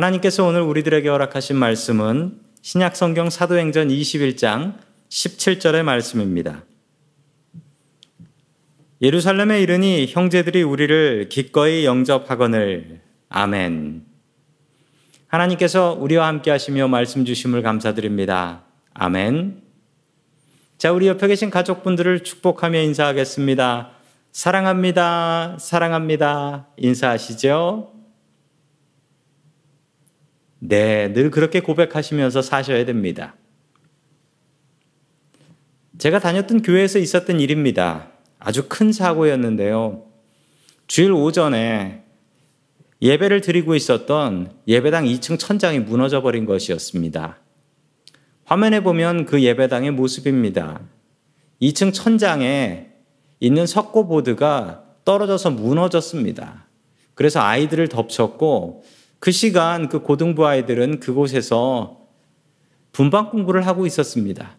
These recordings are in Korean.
하나님께서 오늘 우리들에게 허락하신 말씀은 신약 성경 사도행전 21장 17절의 말씀입니다. 예루살렘에 이르니 형제들이 우리를 기꺼이 영접하거늘 아멘. 하나님께서 우리와 함께 하시며 말씀 주심을 감사드립니다. 아멘. 자, 우리 옆에 계신 가족분들을 축복하며 인사하겠습니다. 사랑합니다. 사랑합니다. 인사하시죠? 네, 늘 그렇게 고백하시면서 사셔야 됩니다. 제가 다녔던 교회에서 있었던 일입니다. 아주 큰 사고였는데요. 주일 오전에 예배를 드리고 있었던 예배당 2층 천장이 무너져 버린 것이었습니다. 화면에 보면 그 예배당의 모습입니다. 2층 천장에 있는 석고보드가 떨어져서 무너졌습니다. 그래서 아이들을 덮쳤고 그 시간 그 고등부 아이들은 그곳에서 분방 공부를 하고 있었습니다.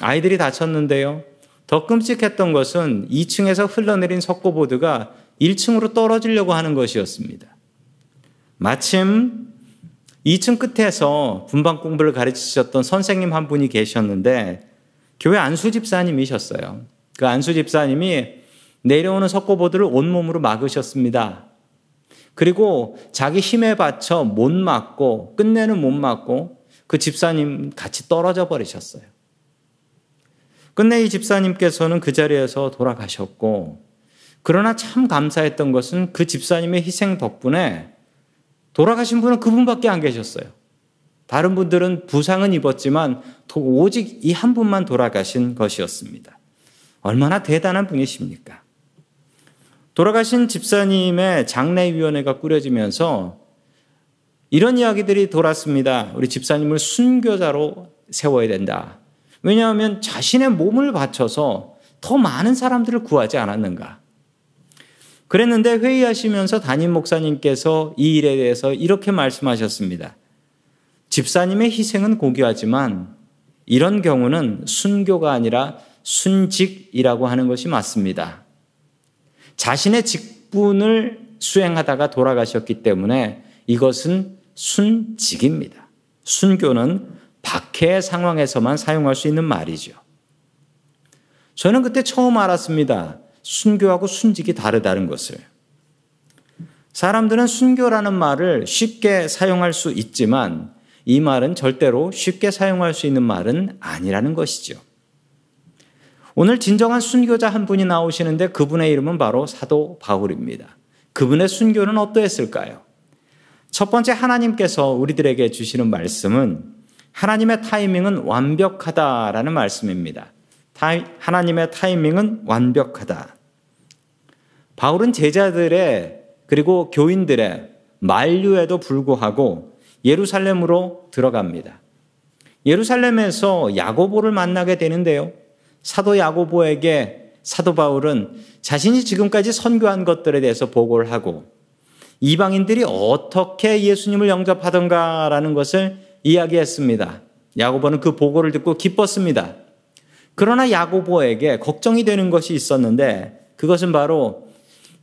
아이들이 다쳤는데요. 더 끔찍했던 것은 2층에서 흘러내린 석고보드가 1층으로 떨어지려고 하는 것이었습니다. 마침 2층 끝에서 분방 공부를 가르치셨던 선생님 한 분이 계셨는데 교회 안수 집사님이셨어요. 그 안수 집사님이 내려오는 석고보드를 온몸으로 막으셨습니다. 그리고 자기 힘에 받쳐 못 막고 끝내는 못 막고 그 집사님 같이 떨어져 버리셨어요. 끝내 이 집사님께서는 그 자리에서 돌아가셨고 그러나 참 감사했던 것은 그 집사님의 희생 덕분에 돌아가신 분은 그분밖에 안 계셨어요. 다른 분들은 부상은 입었지만 오직 이 한 분만 돌아가신 것이었습니다. 얼마나 대단한 분이십니까? 돌아가신 집사님의 장례위원회가 꾸려지면서 이런 이야기들이 돌았습니다. 우리 집사님을 순교자로 세워야 된다. 왜냐하면 자신의 몸을 바쳐서 더 많은 사람들을 구하지 않았는가. 그랬는데 회의하시면서 담임 목사님께서 이 일에 대해서 이렇게 말씀하셨습니다. 집사님의 희생은 고귀하지만 이런 경우는 순교가 아니라 순직이라고 하는 것이 맞습니다. 자신의 직분을 수행하다가 돌아가셨기 때문에 이것은 순직입니다. 순교는 박해의 상황에서만 사용할 수 있는 말이죠. 저는 그때 처음 알았습니다. 순교하고 순직이 다르다는 것을. 사람들은 순교라는 말을 쉽게 사용할 수 있지만 이 말은 절대로 쉽게 사용할 수 있는 말은 아니라는 것이죠. 오늘 진정한 순교자 한 분이 나오시는데 그분의 이름은 바로 사도 바울입니다. 그분의 순교는 어떠했을까요? 첫 번째 하나님께서 우리들에게 주시는 말씀은 하나님의 타이밍은 완벽하다라는 말씀입니다. 하나님의 타이밍은 완벽하다. 바울은 제자들의 그리고 교인들의 만류에도 불구하고 예루살렘으로 들어갑니다. 예루살렘에서 야고보를 만나게 되는데요. 사도 야고보에게 사도 바울은 자신이 지금까지 선교한 것들에 대해서 보고를 하고 이방인들이 어떻게 예수님을 영접하던가라는 것을 이야기했습니다. 야고보는 그 보고를 듣고 기뻤습니다. 그러나 야고보에게 걱정이 되는 것이 있었는데 그것은 바로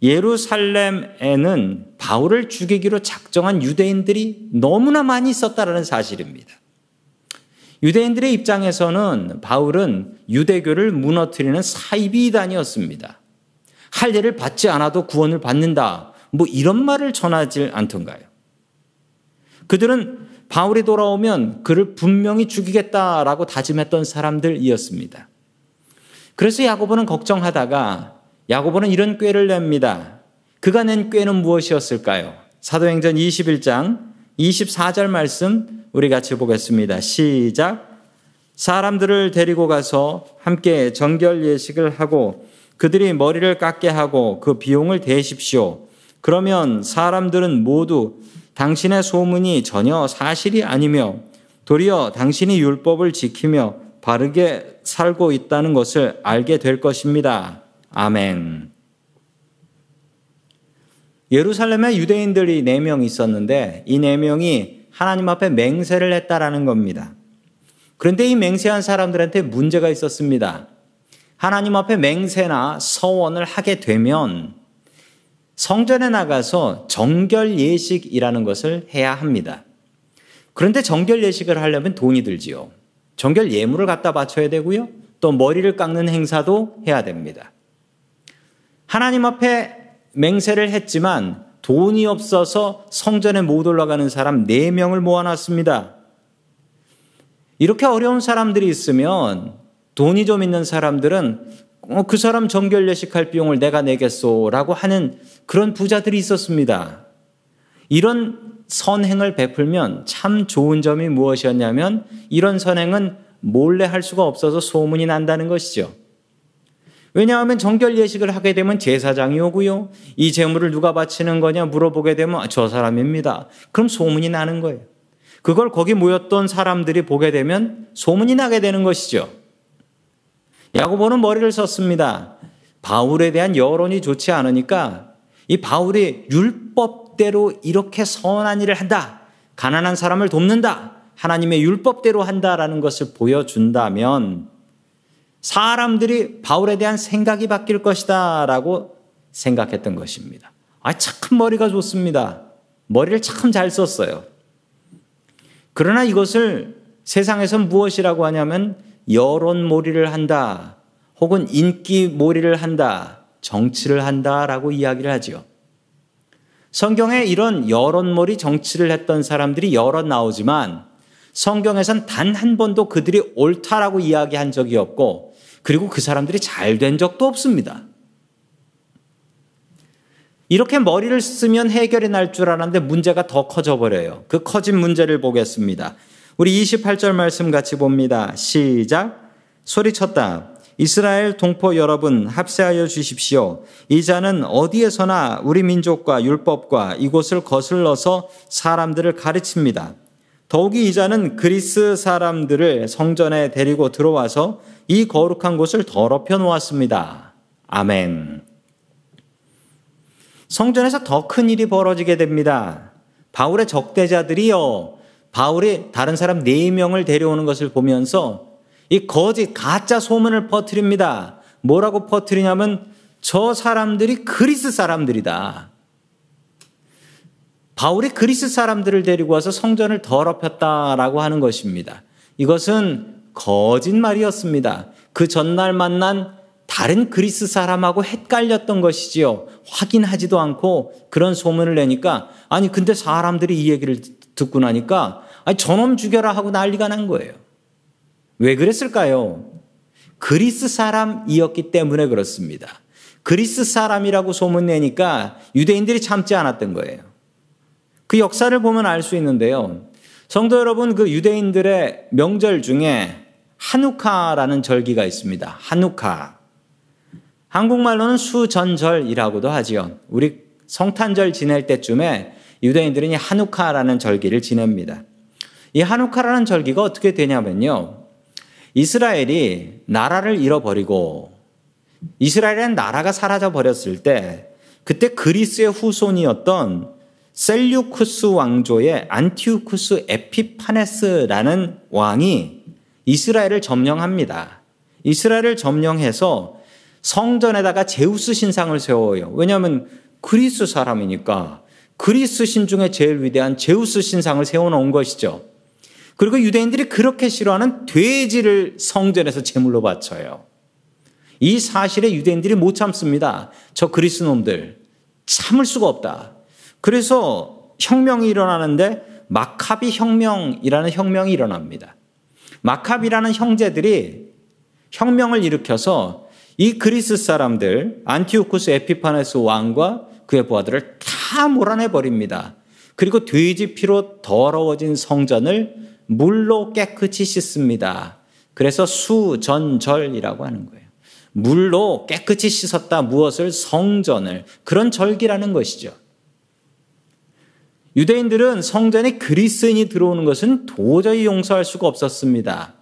예루살렘에는 바울을 죽이기로 작정한 유대인들이 너무나 많이 있었다라는 사실입니다. 유대인들의 입장에서는 바울은 유대교를 무너뜨리는 사이비단이었습니다. 할례를 받지 않아도 구원을 받는다. 뭐 이런 말을 전하지 않던가요. 그들은 바울이 돌아오면 그를 분명히 죽이겠다라고 다짐했던 사람들이었습니다. 그래서 야고보는 걱정하다가 야고보는 이런 꾀를 냅니다. 그가 낸 꾀는 무엇이었을까요? 사도행전 21장 24절 말씀 우리 같이 보겠습니다. 시작. 사람들을 데리고 가서 함께 정결 예식을 하고 그들이 머리를 깎게 하고 그 비용을 대십시오. 그러면 사람들은 모두 당신의 소문이 전혀 사실이 아니며 도리어 당신이 율법을 지키며 바르게 살고 있다는 것을 알게 될 것입니다. 아멘. 예루살렘에 유대인들이 4명 있었는데 이 4명이 하나님 앞에 맹세를 했다라는 겁니다. 그런데 이 맹세한 사람들한테 문제가 있었습니다. 하나님 앞에 맹세나 서원을 하게 되면 성전에 나가서 정결 예식이라는 것을 해야 합니다. 그런데 정결 예식을 하려면 돈이 들지요. 정결 예물을 갖다 바쳐야 되고요. 또 머리를 깎는 행사도 해야 됩니다. 하나님 앞에 맹세를 했지만 돈이 없어서 성전에 못 올라가는 사람 4명을 모아놨습니다. 이렇게 어려운 사람들이 있으면 돈이 좀 있는 사람들은 어, 그 사람 정결 예식할 비용을 내가 내겠소라고 하는 그런 부자들이 있었습니다. 이런 선행을 베풀면 참 좋은 점이 무엇이었냐면 이런 선행은 몰래 할 수가 없어서 소문이 난다는 것이죠. 왜냐하면 정결 예식을 하게 되면 제사장이 오고요. 이 재물을 누가 바치는 거냐 물어보게 되면 저 사람입니다. 그럼 소문이 나는 거예요. 그걸 거기 모였던 사람들이 보게 되면 소문이 나게 되는 것이죠. 야고보는 머리를 썼습니다. 바울에 대한 여론이 좋지 않으니까 이 바울이 율법대로 이렇게 선한 일을 한다. 가난한 사람을 돕는다. 하나님의 율법대로 한다라는 것을 보여준다면 사람들이 바울에 대한 생각이 바뀔 것이다 라고 생각했던 것입니다. 아, 참 머리가 좋습니다. 머리를 참 잘 썼어요. 그러나 이것을 세상에선 무엇이라고 하냐면 여론몰이를 한다. 혹은 인기몰이를 한다. 정치를 한다 라고 이야기를 하지요. 성경에 이런 여론몰이 정치를 했던 사람들이 여러 나오지만 성경에선 단 한 번도 그들이 옳다라고 이야기한 적이 없고 그리고 그 사람들이 잘 된 적도 없습니다. 이렇게 머리를 쓰면 해결이 날 줄 알았는데 문제가 더 커져 버려요. 그 커진 문제를 보겠습니다. 우리 28절 말씀 같이 봅니다. 시작. 소리쳤다. 이스라엘 동포 여러분 합세하여 주십시오. 이 자는 어디에서나 우리 민족과 율법과 이곳을 거슬러서 사람들을 가르칩니다. 더욱이 이 자는 그리스 사람들을 성전에 데리고 들어와서 이 거룩한 곳을 더럽혀 놓았습니다. 아멘. 성전에서 더 큰 일이 벌어지게 됩니다. 바울의 적대자들이요. 바울이 다른 사람 네 명을 데려오는 것을 보면서 이 거짓 가짜 소문을 퍼뜨립니다. 뭐라고 퍼뜨리냐면 저 사람들이 그리스 사람들이다. 바울이 그리스 사람들을 데리고 와서 성전을 더럽혔다라고 하는 것입니다. 이것은 거짓말이었습니다. 그 전날 만난 다른 그리스 사람하고 헷갈렸던 것이지요. 확인하지도 않고 그런 소문을 내니까 아니 근데 사람들이 이 얘기를 듣고 나니까 아니 저놈 죽여라 하고 난리가 난 거예요. 왜 그랬을까요? 그리스 사람이었기 때문에 그렇습니다. 그리스 사람이라고 소문 내니까 유대인들이 참지 않았던 거예요. 그 역사를 보면 알 수 있는데요. 성도 여러분, 그 유대인들의 명절 중에 한우카라는 절기가 있습니다. 한우카. 한국말로는 수전절이라고도 하지요. 우리 성탄절 지낼 때쯤에 유대인들은 이 한우카라는 절기를 지냅니다. 이 한우카라는 절기가 어떻게 되냐면요. 이스라엘이 나라를 잃어버리고 이스라엘의 나라가 사라져 버렸을 때 그때 그리스의 후손이었던 셀류쿠스 왕조의 안티우쿠스 에피파네스라는 왕이 이스라엘을 점령합니다. 이스라엘을 점령해서 성전에다가 제우스 신상을 세워요. 왜냐하면 그리스 사람이니까 그리스 신 중에 제일 위대한 제우스 신상을 세워놓은 것이죠. 그리고 유대인들이 그렇게 싫어하는 돼지를 성전에서 제물로 바쳐요. 이 사실에 유대인들이 못 참습니다. 저 그리스 놈들 참을 수가 없다. 그래서 혁명이 일어나는데 마카비 혁명이라는 혁명이 일어납니다. 마카비라는 형제들이 혁명을 일으켜서 이 그리스 사람들 안티오쿠스 에피파네스 왕과 그의 부하들을 다 몰아내 버립니다. 그리고 돼지 피로 더러워진 성전을 물로 깨끗이 씻습니다. 그래서 수전절이라고 하는 거예요. 물로 깨끗이 씻었다 무엇을 성전을 그런 절기라는 것이죠. 유대인들은 성전에 그리스인이 들어오는 것은 도저히 용서할 수가 없었습니다.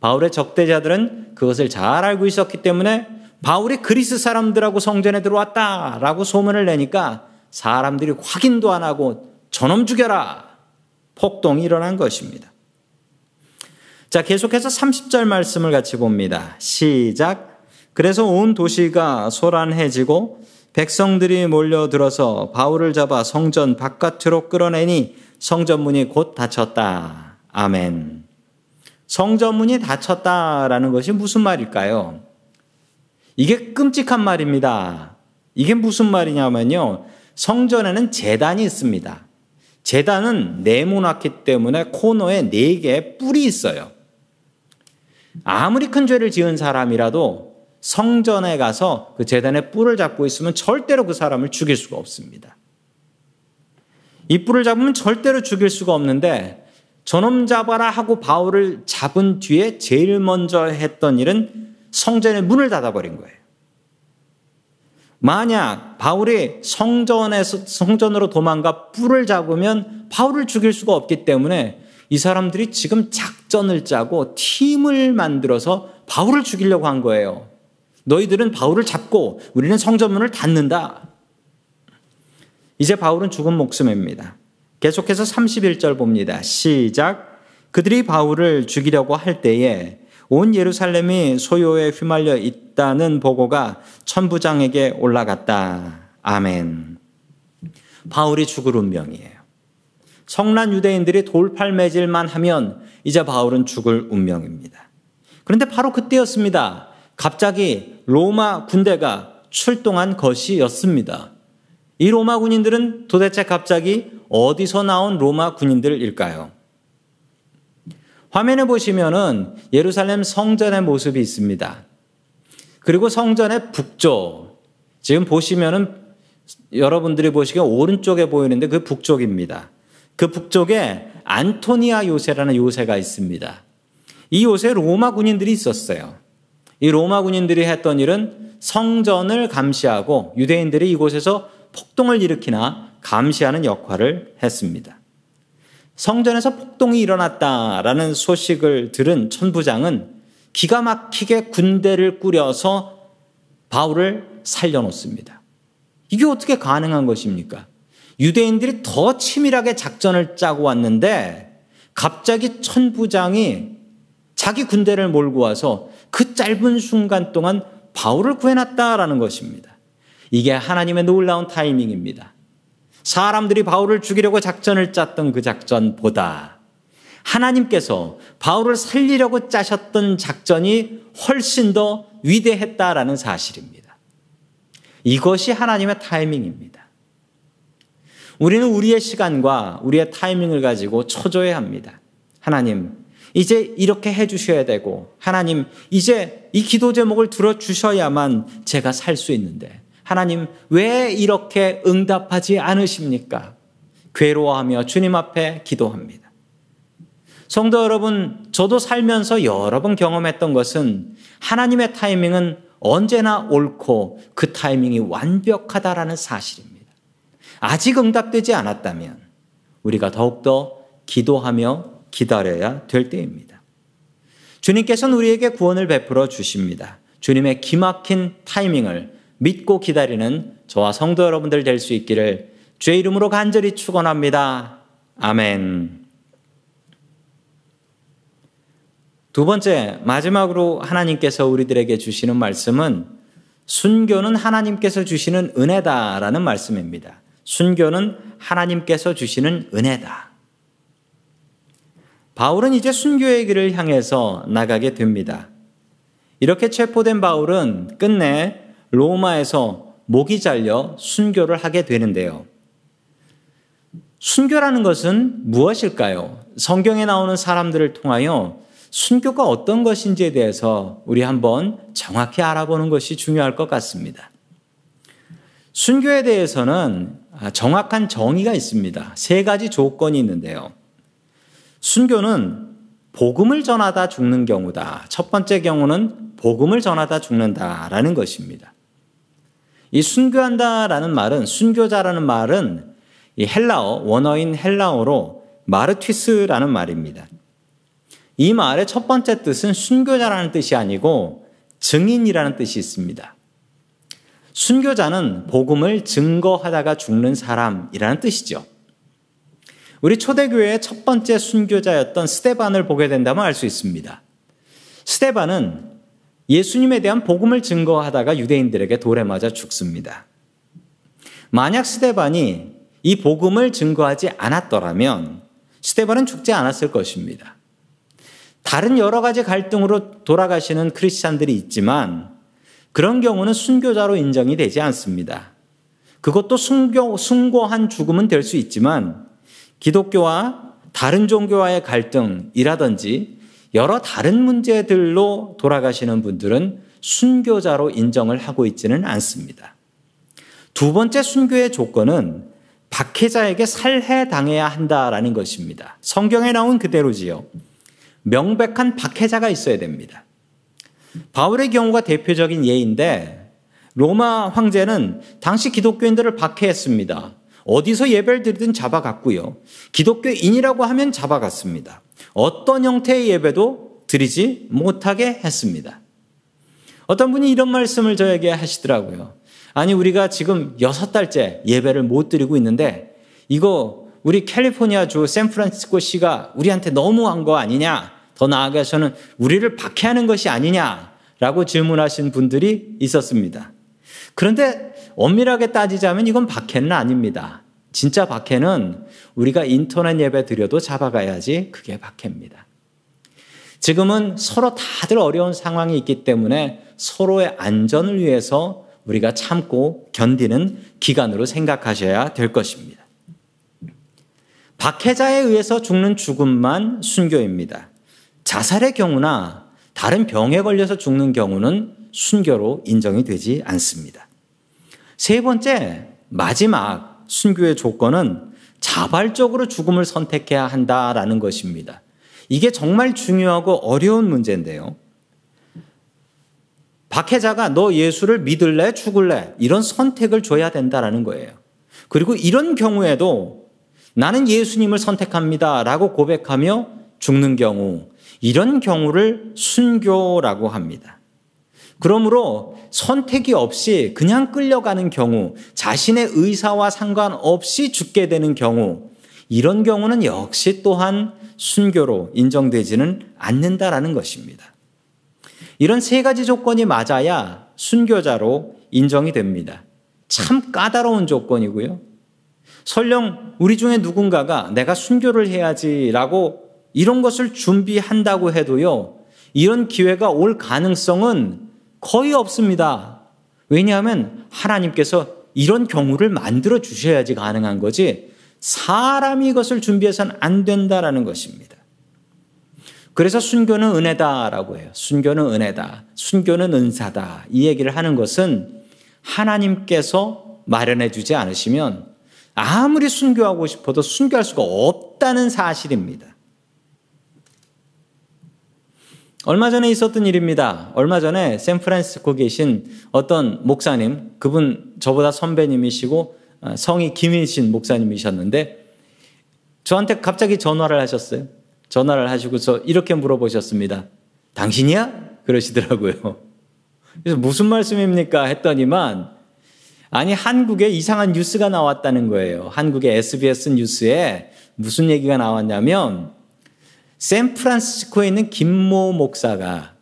바울의 적대자들은 그것을 잘 알고 있었기 때문에 바울이 그리스 사람들하고 성전에 들어왔다라고 소문을 내니까 사람들이 확인도 안 하고 저놈 죽여라 폭동이 일어난 것입니다. 자, 계속해서 30절 말씀을 같이 봅니다. 시작. 그래서 온 도시가 소란해지고 백성들이 몰려들어서 바울을 잡아 성전 바깥으로 끌어내니 성전문이 곧 닫혔다. 아멘. 성전문이 닫혔다라는 것이 무슨 말일까요? 이게 끔찍한 말입니다. 이게 무슨 말이냐면요. 성전에는 재단이 있습니다. 재단은 네모났기 때문에 코너에 네 개의 뿔이 있어요. 아무리 큰 죄를 지은 사람이라도 성전에 가서 그 재단에 뿔을 잡고 있으면 절대로 그 사람을 죽일 수가 없습니다. 이 뿔을 잡으면 절대로 죽일 수가 없는데 저놈 잡아라 하고 바울을 잡은 뒤에 제일 먼저 했던 일은 성전의 문을 닫아버린 거예요. 만약 바울이 성전에서 성전으로 도망가 뿔을 잡으면 바울을 죽일 수가 없기 때문에 이 사람들이 지금 작전을 짜고 팀을 만들어서 바울을 죽이려고 한 거예요. 너희들은 바울을 잡고 우리는 성전문을 닫는다. 이제 바울은 죽은 목숨입니다. 계속해서 31절 봅니다. 시작. 그들이 바울을 죽이려고 할 때에 온 예루살렘이 소요에 휘말려 있다는 보고가 천부장에게 올라갔다. 아멘. 바울이 죽을 운명이에요. 성난 유대인들이 돌팔매질만 하면 이제 바울은 죽을 운명입니다. 그런데 바로 그때였습니다. 갑자기 로마 군대가 출동한 것이었습니다. 이 로마 군인들은 도대체 갑자기 어디서 나온 로마 군인들일까요? 화면에 보시면은 예루살렘 성전의 모습이 있습니다. 그리고 성전의 북쪽, 지금 보시면은 여러분들이 보시기에 오른쪽에 보이는데 그 북쪽입니다. 그 북쪽에 안토니아 요새라는 요새가 있습니다. 이 요새 로마 군인들이 있었어요. 이 로마 군인들이 했던 일은 성전을 감시하고 유대인들이 이곳에서 폭동을 일으키나 감시하는 역할을 했습니다. 성전에서 폭동이 일어났다라는 소식을 들은 천부장은 기가 막히게 군대를 꾸려서 바울을 살려놓습니다. 이게 어떻게 가능한 것입니까? 유대인들이 더 치밀하게 작전을 짜고 왔는데 갑자기 천부장이 자기 군대를 몰고 와서 그 짧은 순간 동안 바울을 구해놨다라는 것입니다. 이게 하나님의 놀라운 타이밍입니다. 사람들이 바울을 죽이려고 작전을 짰던 그 작전보다 하나님께서 바울을 살리려고 짜셨던 작전이 훨씬 더 위대했다라는 사실입니다. 이것이 하나님의 타이밍입니다. 우리는 우리의 시간과 우리의 타이밍을 가지고 초조해 합니다. 하나님, 이제 이렇게 해 주셔야 되고, 하나님, 이제 이 기도 제목을 들어주셔야만 제가 살 수 있는데, 하나님, 왜 이렇게 응답하지 않으십니까? 괴로워하며 주님 앞에 기도합니다. 성도 여러분, 저도 살면서 여러 번 경험했던 것은 하나님의 타이밍은 언제나 옳고 그 타이밍이 완벽하다라는 사실입니다. 아직 응답되지 않았다면 우리가 더욱더 기도하며 기다려야 될 때입니다. 주님께서는 우리에게 구원을 베풀어 주십니다. 주님의 기막힌 타이밍을 믿고 기다리는 저와 성도 여러분들 될 수 있기를 주의 이름으로 간절히 축원합니다. 아멘. 두 번째 마지막으로 하나님께서 우리들에게 주시는 말씀은 순교는 하나님께서 주시는 은혜다라는 말씀입니다. 순교는 하나님께서 주시는 은혜다. 바울은 이제 순교의 길을 향해서 나가게 됩니다. 이렇게 체포된 바울은 끝내 로마에서 목이 잘려 순교를 하게 되는데요. 순교라는 것은 무엇일까요? 성경에 나오는 사람들을 통하여 순교가 어떤 것인지에 대해서 우리 한번 정확히 알아보는 것이 중요할 것 같습니다. 순교에 대해서는 정확한 정의가 있습니다. 세 가지 조건이 있는데요. 순교는 복음을 전하다 죽는 경우다. 첫 번째 경우는 복음을 전하다 죽는다라는 것입니다. 이 순교한다라는 말은 순교자라는 말은 이 헬라어 원어인 헬라어로 마르티스라는 말입니다. 이 말의 첫 번째 뜻은 순교자라는 뜻이 아니고 증인이라는 뜻이 있습니다. 순교자는 복음을 증거하다가 죽는 사람이라는 뜻이죠. 우리 초대교회의 첫 번째 순교자였던 스테반을 보게 된다면 알 수 있습니다. 스테반은 예수님에 대한 복음을 증거하다가 유대인들에게 돌에 맞아 죽습니다. 만약 스테반이 이 복음을 증거하지 않았더라면 스테반은 죽지 않았을 것입니다. 다른 여러 가지 갈등으로 돌아가시는 크리스찬들이 있지만 그런 경우는 순교자로 인정이 되지 않습니다. 그것도 순교, 숭고한 죽음은 될 수 있지만 기독교와 다른 종교와의 갈등이라든지 여러 다른 문제들로 돌아가시는 분들은 순교자로 인정을 하고 있지는 않습니다. 두 번째 순교의 조건은 박해자에게 살해당해야 한다라는 것입니다. 성경에 나온 그대로지요. 명백한 박해자가 있어야 됩니다. 바울의 경우가 대표적인 예인데 로마 황제는 당시 기독교인들을 박해했습니다. 어디서 예배를 드리든 잡아갔고요. 기독교인이라고 하면 잡아갔습니다. 어떤 형태의 예배도 드리지 못하게 했습니다. 어떤 분이 이런 말씀을 저에게 하시더라고요. 아니, 우리가 지금 여섯 달째 예배를 못 드리고 있는데 이거 우리 캘리포니아 주 샌프란시스코 시가 우리한테 너무한 거 아니냐? 더 나아가서는 우리를 박해하는 것이 아니냐 라고 질문하신 분들이 있었습니다. 그런데 엄밀하게 따지자면 이건 박해는 아닙니다. 진짜 박해는 우리가 인터넷 예배 드려도 잡아가야지 그게 박해입니다. 지금은 서로 다들 어려운 상황이 있기 때문에 서로의 안전을 위해서 우리가 참고 견디는 기간으로 생각하셔야 될 것입니다. 박해자에 의해서 죽는 죽음만 순교입니다. 자살의 경우나 다른 병에 걸려서 죽는 경우는 순교로 인정이 되지 않습니다. 세 번째, 마지막 순교의 조건은 자발적으로 죽음을 선택해야 한다라는 것입니다. 이게 정말 중요하고 어려운 문제인데요. 박해자가 너 예수를 믿을래 죽을래 이런 선택을 줘야 된다라는 거예요. 그리고 이런 경우에도 나는 예수님을 선택합니다 라고 고백하며 죽는 경우 이런 경우를 순교라고 합니다. 그러므로 선택이 없이 그냥 끌려가는 경우, 자신의 의사와 상관없이 죽게 되는 경우, 이런 경우는 역시 또한 순교로 인정되지는 않는다라는 것입니다. 이런 세 가지 조건이 맞아야 순교자로 인정이 됩니다. 참 까다로운 조건이고요. 설령 우리 중에 누군가가 내가 순교를 해야지라고 이런 것을 준비한다고 해도요, 이런 기회가 올 가능성은 거의 없습니다. 왜냐하면 하나님께서 이런 경우를 만들어 주셔야지 가능한 거지, 사람이 이것을 준비해서는 안 된다라는 것입니다. 그래서 순교는 은혜다라고 해요. 순교는 은혜다. 순교는 은사다. 이 얘기를 하는 것은 하나님께서 마련해 주지 않으시면 아무리 순교하고 싶어도 순교할 수가 없다는 사실입니다. 얼마 전에 있었던 일입니다. 얼마 전에 샌프란시스코 계신 어떤 목사님, 그분 저보다 선배님이시고 어, 성이 김일신 목사님이셨는데 저한테 갑자기 전화를 하셨어요. 전화를 하시고서 이렇게 물어보셨습니다. 당신이야? 그러시더라고요. 그래서 무슨 말씀입니까? 했더니만 아니 한국에 이상한 뉴스가 나왔다는 거예요. 한국의 SBS 뉴스에 무슨 얘기가 나왔냐면 샌프란시스코에 있는 김모 목사가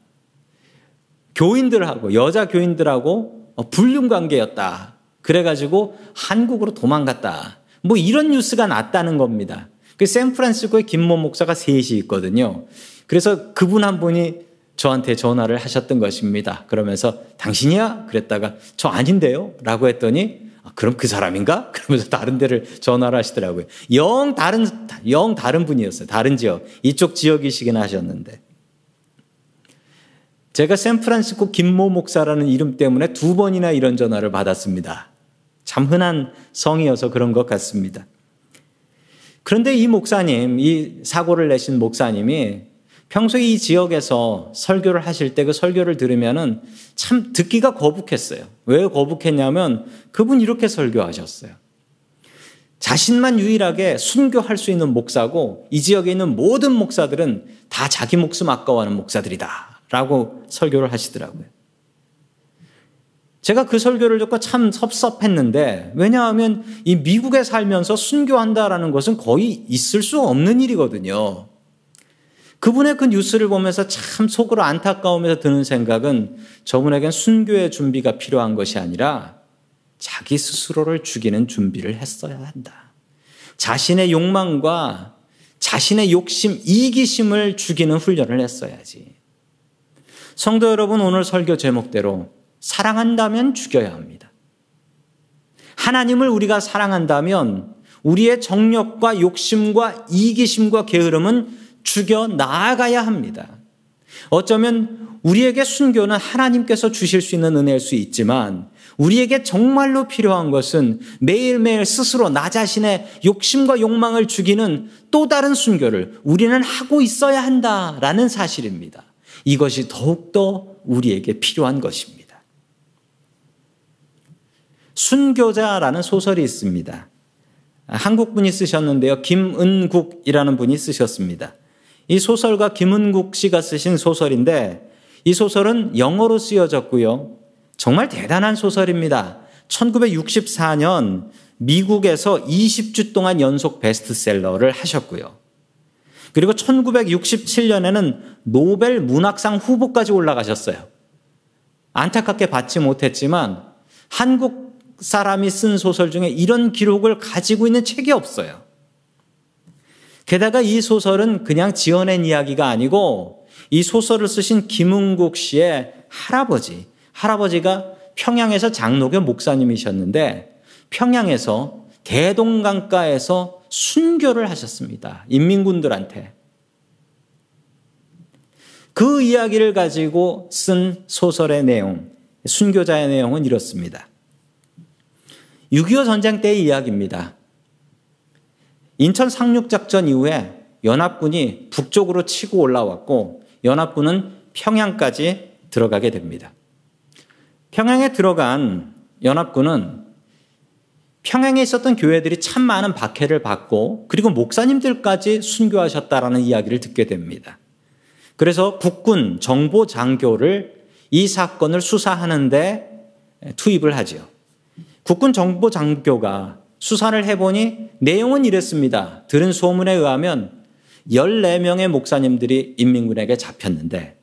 교인들하고 여자 교인들하고 불륜 관계였다. 그래가지고 한국으로 도망갔다. 뭐 이런 뉴스가 났다는 겁니다. 그 샌프란시스코에 김모 목사가 셋이 있거든요. 그래서 그분 한 분이 저한테 전화를 하셨던 것입니다. 그러면서 당신이야? 그랬다가 저 아닌데요? 라고 했더니 아, 그럼 그 사람인가? 그러면서 다른 데를 전화를 하시더라고요. 영 다른, 영 다른 분이었어요. 다른 지역. 이쪽 지역이시긴 하셨는데. 제가 샌프란시스코 김모 목사라는 이름 때문에 두 번이나 이런 전화를 받았습니다. 참 흔한 성이어서 그런 것 같습니다. 그런데 이 목사님, 이 사고를 내신 목사님이 평소에 이 지역에서 설교를 하실 때 그 설교를 들으면은 참 듣기가 거북했어요. 왜 거북했냐면 그분 이렇게 설교하셨어요. 자신만 유일하게 순교할 수 있는 목사고 이 지역에 있는 모든 목사들은 다 자기 목숨 아까워하는 목사들이다. 라고 설교를 하시더라고요. 제가 그 설교를 듣고 참 섭섭했는데 왜냐하면 이 미국에 살면서 순교한다라는 것은 거의 있을 수 없는 일이거든요. 그분의 그 뉴스를 보면서 참 속으로 안타까우면서 드는 생각은 저분에겐 순교의 준비가 필요한 것이 아니라 자기 스스로를 죽이는 준비를 했어야 한다. 자신의 욕망과 자신의 욕심, 이기심을 죽이는 훈련을 했어야지. 성도 여러분, 오늘 설교 제목대로 사랑한다면 죽여야 합니다. 하나님을 우리가 사랑한다면 우리의 정력과 욕심과 이기심과 게으름은 죽여 나아가야 합니다. 어쩌면 우리에게 순교는 하나님께서 주실 수 있는 은혜일 수 있지만 우리에게 정말로 필요한 것은 매일매일 스스로 나 자신의 욕심과 욕망을 죽이는 또 다른 순교를 우리는 하고 있어야 한다라는 사실입니다. 이것이 더욱더 우리에게 필요한 것입니다. 순교자라는 소설이 있습니다. 한국 분이 쓰셨는데요. 김은국이라는 분이 쓰셨습니다. 이 소설가 김은국 씨가 쓰신 소설인데 이 소설은 영어로 쓰여졌고요. 정말 대단한 소설입니다. 1964년 미국에서 20주 동안 연속 베스트셀러를 하셨고요. 그리고 1967년에는 노벨 문학상 후보까지 올라가셨어요. 안타깝게 받지 못했지만 한국 사람이 쓴 소설 중에 이런 기록을 가지고 있는 책이 없어요. 게다가 이 소설은 그냥 지어낸 이야기가 아니고 이 소설을 쓰신 김은국 씨의 할아버지, 할아버지가 평양에서 장로교 목사님이셨는데 평양에서 대동강가에서 순교를 하셨습니다. 인민군들한테. 그 이야기를 가지고 쓴 소설의 내용, 순교자의 내용은 이렇습니다. 6.25 전쟁 때의 이야기입니다. 인천 상륙작전 이후에 연합군이 북쪽으로 치고 올라왔고 연합군은 평양까지 들어가게 됩니다. 평양에 들어간 연합군은 평양에 있었던 교회들이 참 많은 박해를 받고 그리고 목사님들까지 순교하셨다라는 이야기를 듣게 됩니다. 그래서 국군 정보 장교를 이 사건을 수사하는데 투입을 하지요. 국군 정보 장교가 수사를 해보니 내용은 이랬습니다. 들은 소문에 의하면 14명의 목사님들이 인민군에게 잡혔는데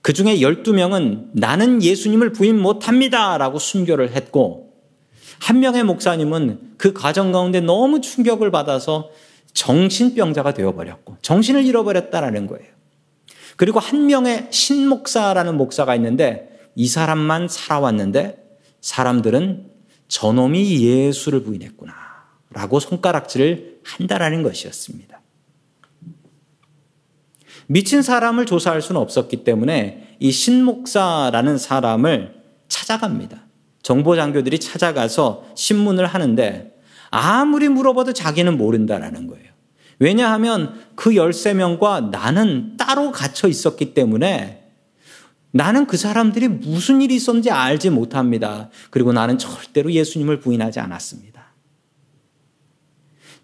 그 중에 12명은 나는 예수님을 부인 못합니다. 라고 순교를 했고 한 명의 목사님은 그 과정 가운데 너무 충격을 받아서 정신병자가 되어버렸고 정신을 잃어버렸다라는 거예요. 그리고 한 명의 신목사라는 목사가 있는데 이 사람만 살아왔는데 사람들은 저놈이 예수를 부인했구나 라고 손가락질을 한다라는 것이었습니다. 미친 사람을 조사할 수는 없었기 때문에 이 신목사라는 사람을 찾아갑니다. 정보 장교들이 찾아가서 신문을 하는데 아무리 물어봐도 자기는 모른다라는 거예요. 왜냐하면 그 13명과 나는 따로 갇혀 있었기 때문에 나는 그 사람들이 무슨 일이 있었는지 알지 못합니다. 그리고 나는 절대로 예수님을 부인하지 않았습니다.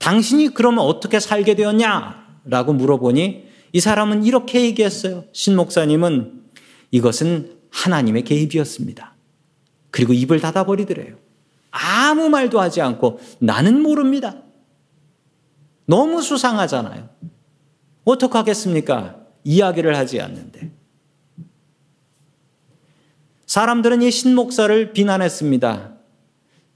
당신이 그러면 어떻게 살게 되었냐? 라고 물어보니 이 사람은 이렇게 얘기했어요. 신 목사님은 이것은 하나님의 개입이었습니다. 그리고 입을 닫아버리더래요. 아무 말도 하지 않고 나는 모릅니다. 너무 수상하잖아요. 어떡하겠습니까? 이야기를 하지 않는데. 사람들은 이 신목사를 비난했습니다.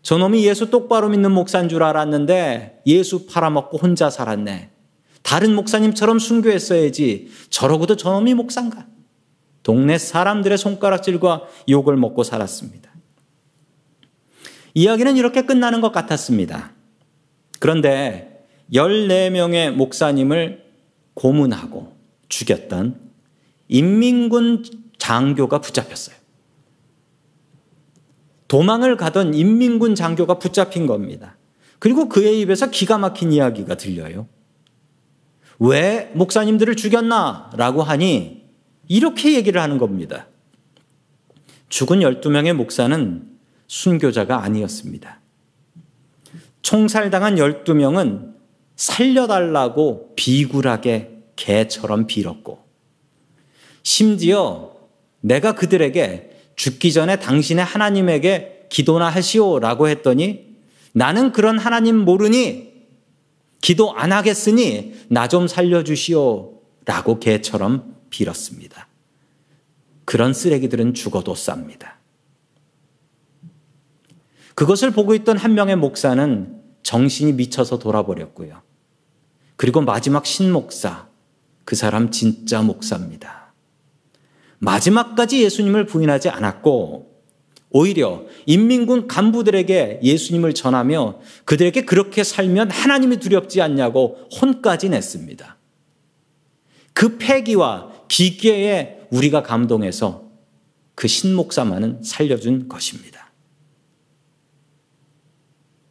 저놈이 예수 똑바로 믿는 목사인 줄 알았는데 예수 팔아먹고 혼자 살았네. 다른 목사님처럼 순교했어야지. 저러고도 저놈이 목사인가? 동네 사람들의 손가락질과 욕을 먹고 살았습니다. 이야기는 이렇게 끝나는 것 같았습니다. 그런데 14명의 목사님을 고문하고 죽였던 인민군 장교가 붙잡혔어요. 도망을 가던 인민군 장교가 붙잡힌 겁니다. 그리고 그의 입에서 기가 막힌 이야기가 들려요. 왜 목사님들을 죽였나? 라고 하니 이렇게 얘기를 하는 겁니다. 죽은 12명의 목사는 순교자가 아니었습니다. 총살당한 12명은 살려달라고 비굴하게 개처럼 빌었고, 심지어 내가 그들에게 죽기 전에 당신의 하나님에게 기도나 하시오라고 했더니 나는 그런 하나님 모르니 기도 안 하겠으니 나 좀 살려주시오. 라고 개처럼 빌었습니다. 그런 쓰레기들은 죽어도 쌉니다. 그것을 보고 있던 한 명의 목사는 정신이 미쳐서 돌아버렸고요. 그리고 마지막 신목사, 그 사람 진짜 목사입니다. 마지막까지 예수님을 부인하지 않았고, 오히려 인민군 간부들에게 예수님을 전하며 그들에게 그렇게 살면 하나님이 두렵지 않냐고 혼까지 냈습니다. 그 패기와 기계에 우리가 감동해서 그 신목사만은 살려준 것입니다.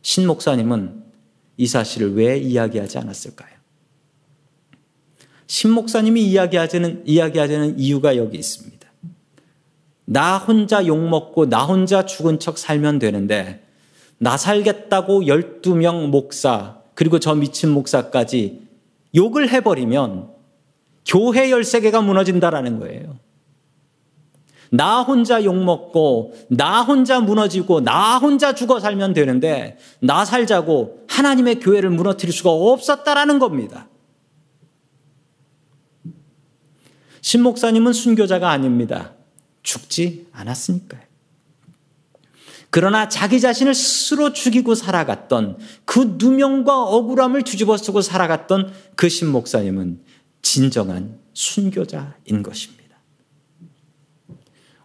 신목사님은 이 사실을 왜 이야기하지 않았을까요? 신목사님이 이야기하자는, 이야기하자는 이유가 여기 있습니다. 나 혼자 욕먹고 나 혼자 죽은 척 살면 되는데 나 살겠다고 12명 목사 그리고 저 미친 목사까지 욕을 해버리면 교회 13개가 무너진다라는 거예요. 나 혼자 욕먹고, 나 혼자 무너지고, 나 혼자 죽어 살면 되는데, 나 살자고 하나님의 교회를 무너뜨릴 수가 없었다라는 겁니다. 신목사님은 순교자가 아닙니다. 죽지 않았으니까요. 그러나 자기 자신을 스스로 죽이고 살아갔던 그 누명과 억울함을 뒤집어 쓰고 살아갔던 그 신목사님은 진정한 순교자인 것입니다.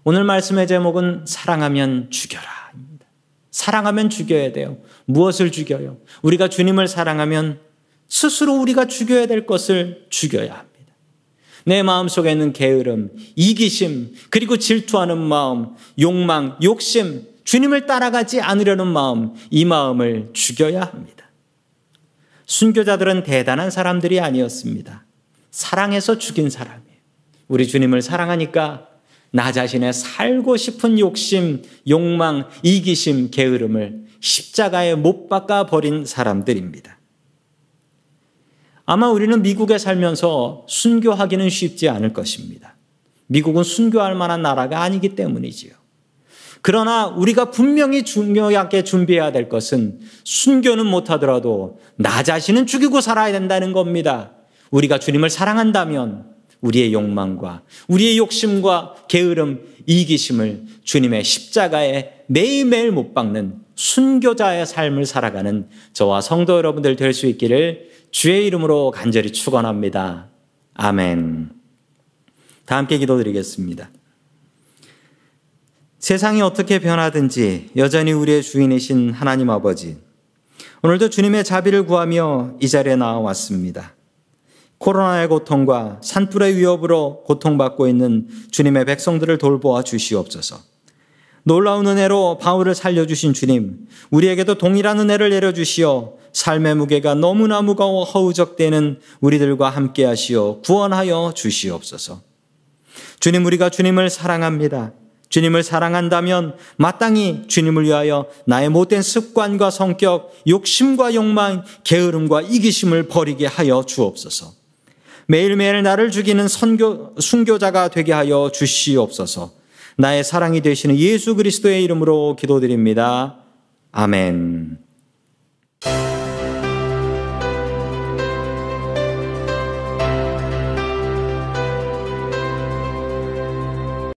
오늘 말씀의 제목은 사랑하면 죽여라입니다. 사랑하면 죽여야 돼요. 무엇을 죽여요? 우리가 주님을 사랑하면 스스로 우리가 죽여야 될 것을 죽여야 합니다. 내 마음 속에 있는 게으름, 이기심, 그리고 질투하는 마음, 욕망, 욕심, 주님을 따라가지 않으려는 마음, 이 마음을 죽여야 합니다. 순교자들은 대단한 사람들이 아니었습니다. 사랑해서 죽인 사람이에요. 우리 주님을 사랑하니까 나 자신의 살고 싶은 욕심, 욕망, 이기심, 게으름을 십자가에 못 박아 버린 사람들입니다. 아마 우리는 미국에 살면서 순교하기는 쉽지 않을 것입니다. 미국은 순교할 만한 나라가 아니기 때문이지요. 그러나 우리가 분명히 중요하게 준비해야 될 것은 순교는 못하더라도 나 자신은 죽이고 살아야 된다는 겁니다. 우리가 주님을 사랑한다면 우리의 욕망과 우리의 욕심과 게으름, 이기심을 주님의 십자가에 매일매일 못 박는 순교자의 삶을 살아가는 저와 성도 여러분들 될 수 있기를 주의 이름으로 간절히 축원합니다. 아멘. 다 함께 기도드리겠습니다. 세상이 어떻게 변하든지 여전히 우리의 주인이신 하나님 아버지. 오늘도 주님의 자비를 구하며 이 자리에 나와왔습니다. 코로나의 고통과 산불의 위협으로 고통받고 있는 주님의 백성들을 돌보아 주시옵소서. 놀라운 은혜로 바울을 살려주신 주님, 우리에게도 동일한 은혜를 내려주시어 삶의 무게가 너무나 무거워 허우적대는 우리들과 함께 하시어 구원하여 주시옵소서. 주님, 우리가 주님을 사랑합니다. 주님을 사랑한다면 마땅히 주님을 위하여 나의 못된 습관과 성격, 욕심과 욕망, 게으름과 이기심을 버리게 하여 주옵소서. 매일매일 나를 죽이는 선교, 순교자가 되게 하여 주시옵소서. 나의 사랑이 되시는 예수 그리스도의 이름으로 기도드립니다. 아멘.